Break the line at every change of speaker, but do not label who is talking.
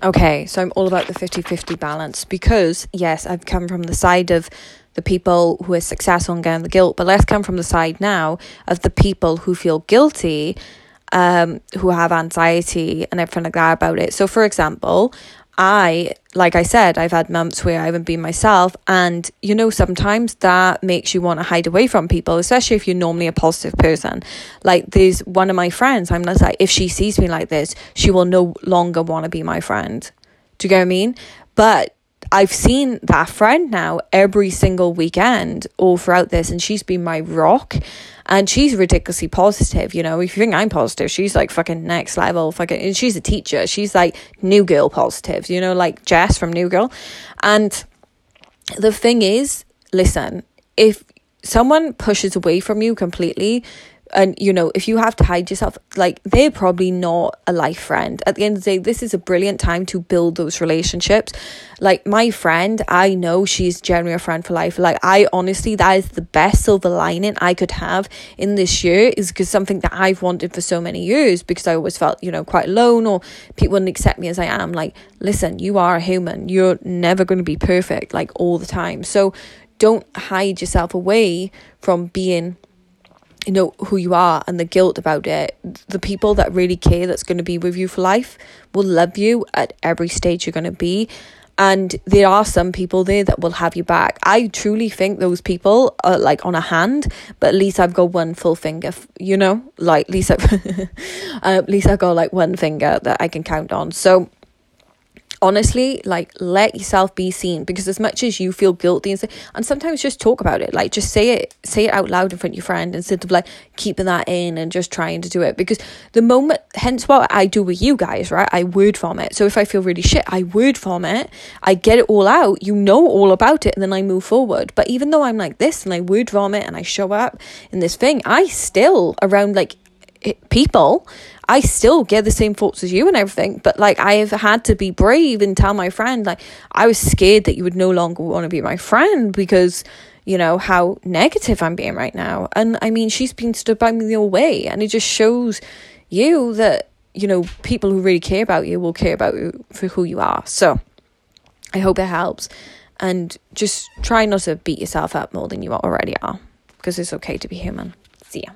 Okay, so I'm all about the 50 50 balance because, yes, I've come from the side of the people who are successful and getting the guilt, but let's come from the side now of the people who feel guilty, um, who have anxiety and everything like that about it. So, for example, I, like I said, I've had months where I haven't been myself. And, you know, sometimes that makes you want to hide away from people, especially if you're normally a positive person. Like, there's one of my friends, I'm not like, if she sees me like this, she will no longer want to be my friend. Do you get what I mean? But I've seen that friend now every single weekend all throughout this, and she's been my rock. And she's ridiculously positive, you know. If you think I'm positive, she's like fucking next level, fucking. And she's a teacher. She's like new girl positive, you know, like Jess from New Girl. And the thing is, listen, if someone pushes away from you completely, and you know if you have to hide yourself like they're probably not a life friend. At the end of the day this is a brilliant time to build those relationships. Like my friend i know she's generally a friend for life. Like i honestly that is the best silver lining i could have in this year is because something that i've wanted for so many years because i always felt you know quite alone or people wouldn't accept me as i am. Like listen you are a human. You're never going to be perfect like all the time. So don't hide yourself away from being you know who you are and the guilt about it the people that really care that's going to be with you for life will love you at every stage you're going to be. And there are some people there that will have you back. I truly think those people are like on a hand but at least i've got one full finger you know? Like at least uh, at least i've got like one finger that i can count on. So honestly like let yourself be seen because as much as you feel guilty and, say, and sometimes just talk about it like just say it say it out loud in front of your friend instead of like keeping that in and just trying to do it because the moment hence what i do with you guys right? I word vomit so if i feel really shit i word vomit i get it all out. You know all about it and then i move forward. But even though i'm like this and i word vomit and i show up in this thing i still around like people I still get the same thoughts as you and everything, but like I have had to be brave and tell my friend, like, I was scared that you would no longer want to be my friend because, you know, how negative I'm being right now. And I mean, she's been stood by me the whole way, and it just shows you that, you know, people who really care about you will care about you for who you are. So I hope it helps. And just try not to beat yourself up more than you already are because it's okay to be human. See ya.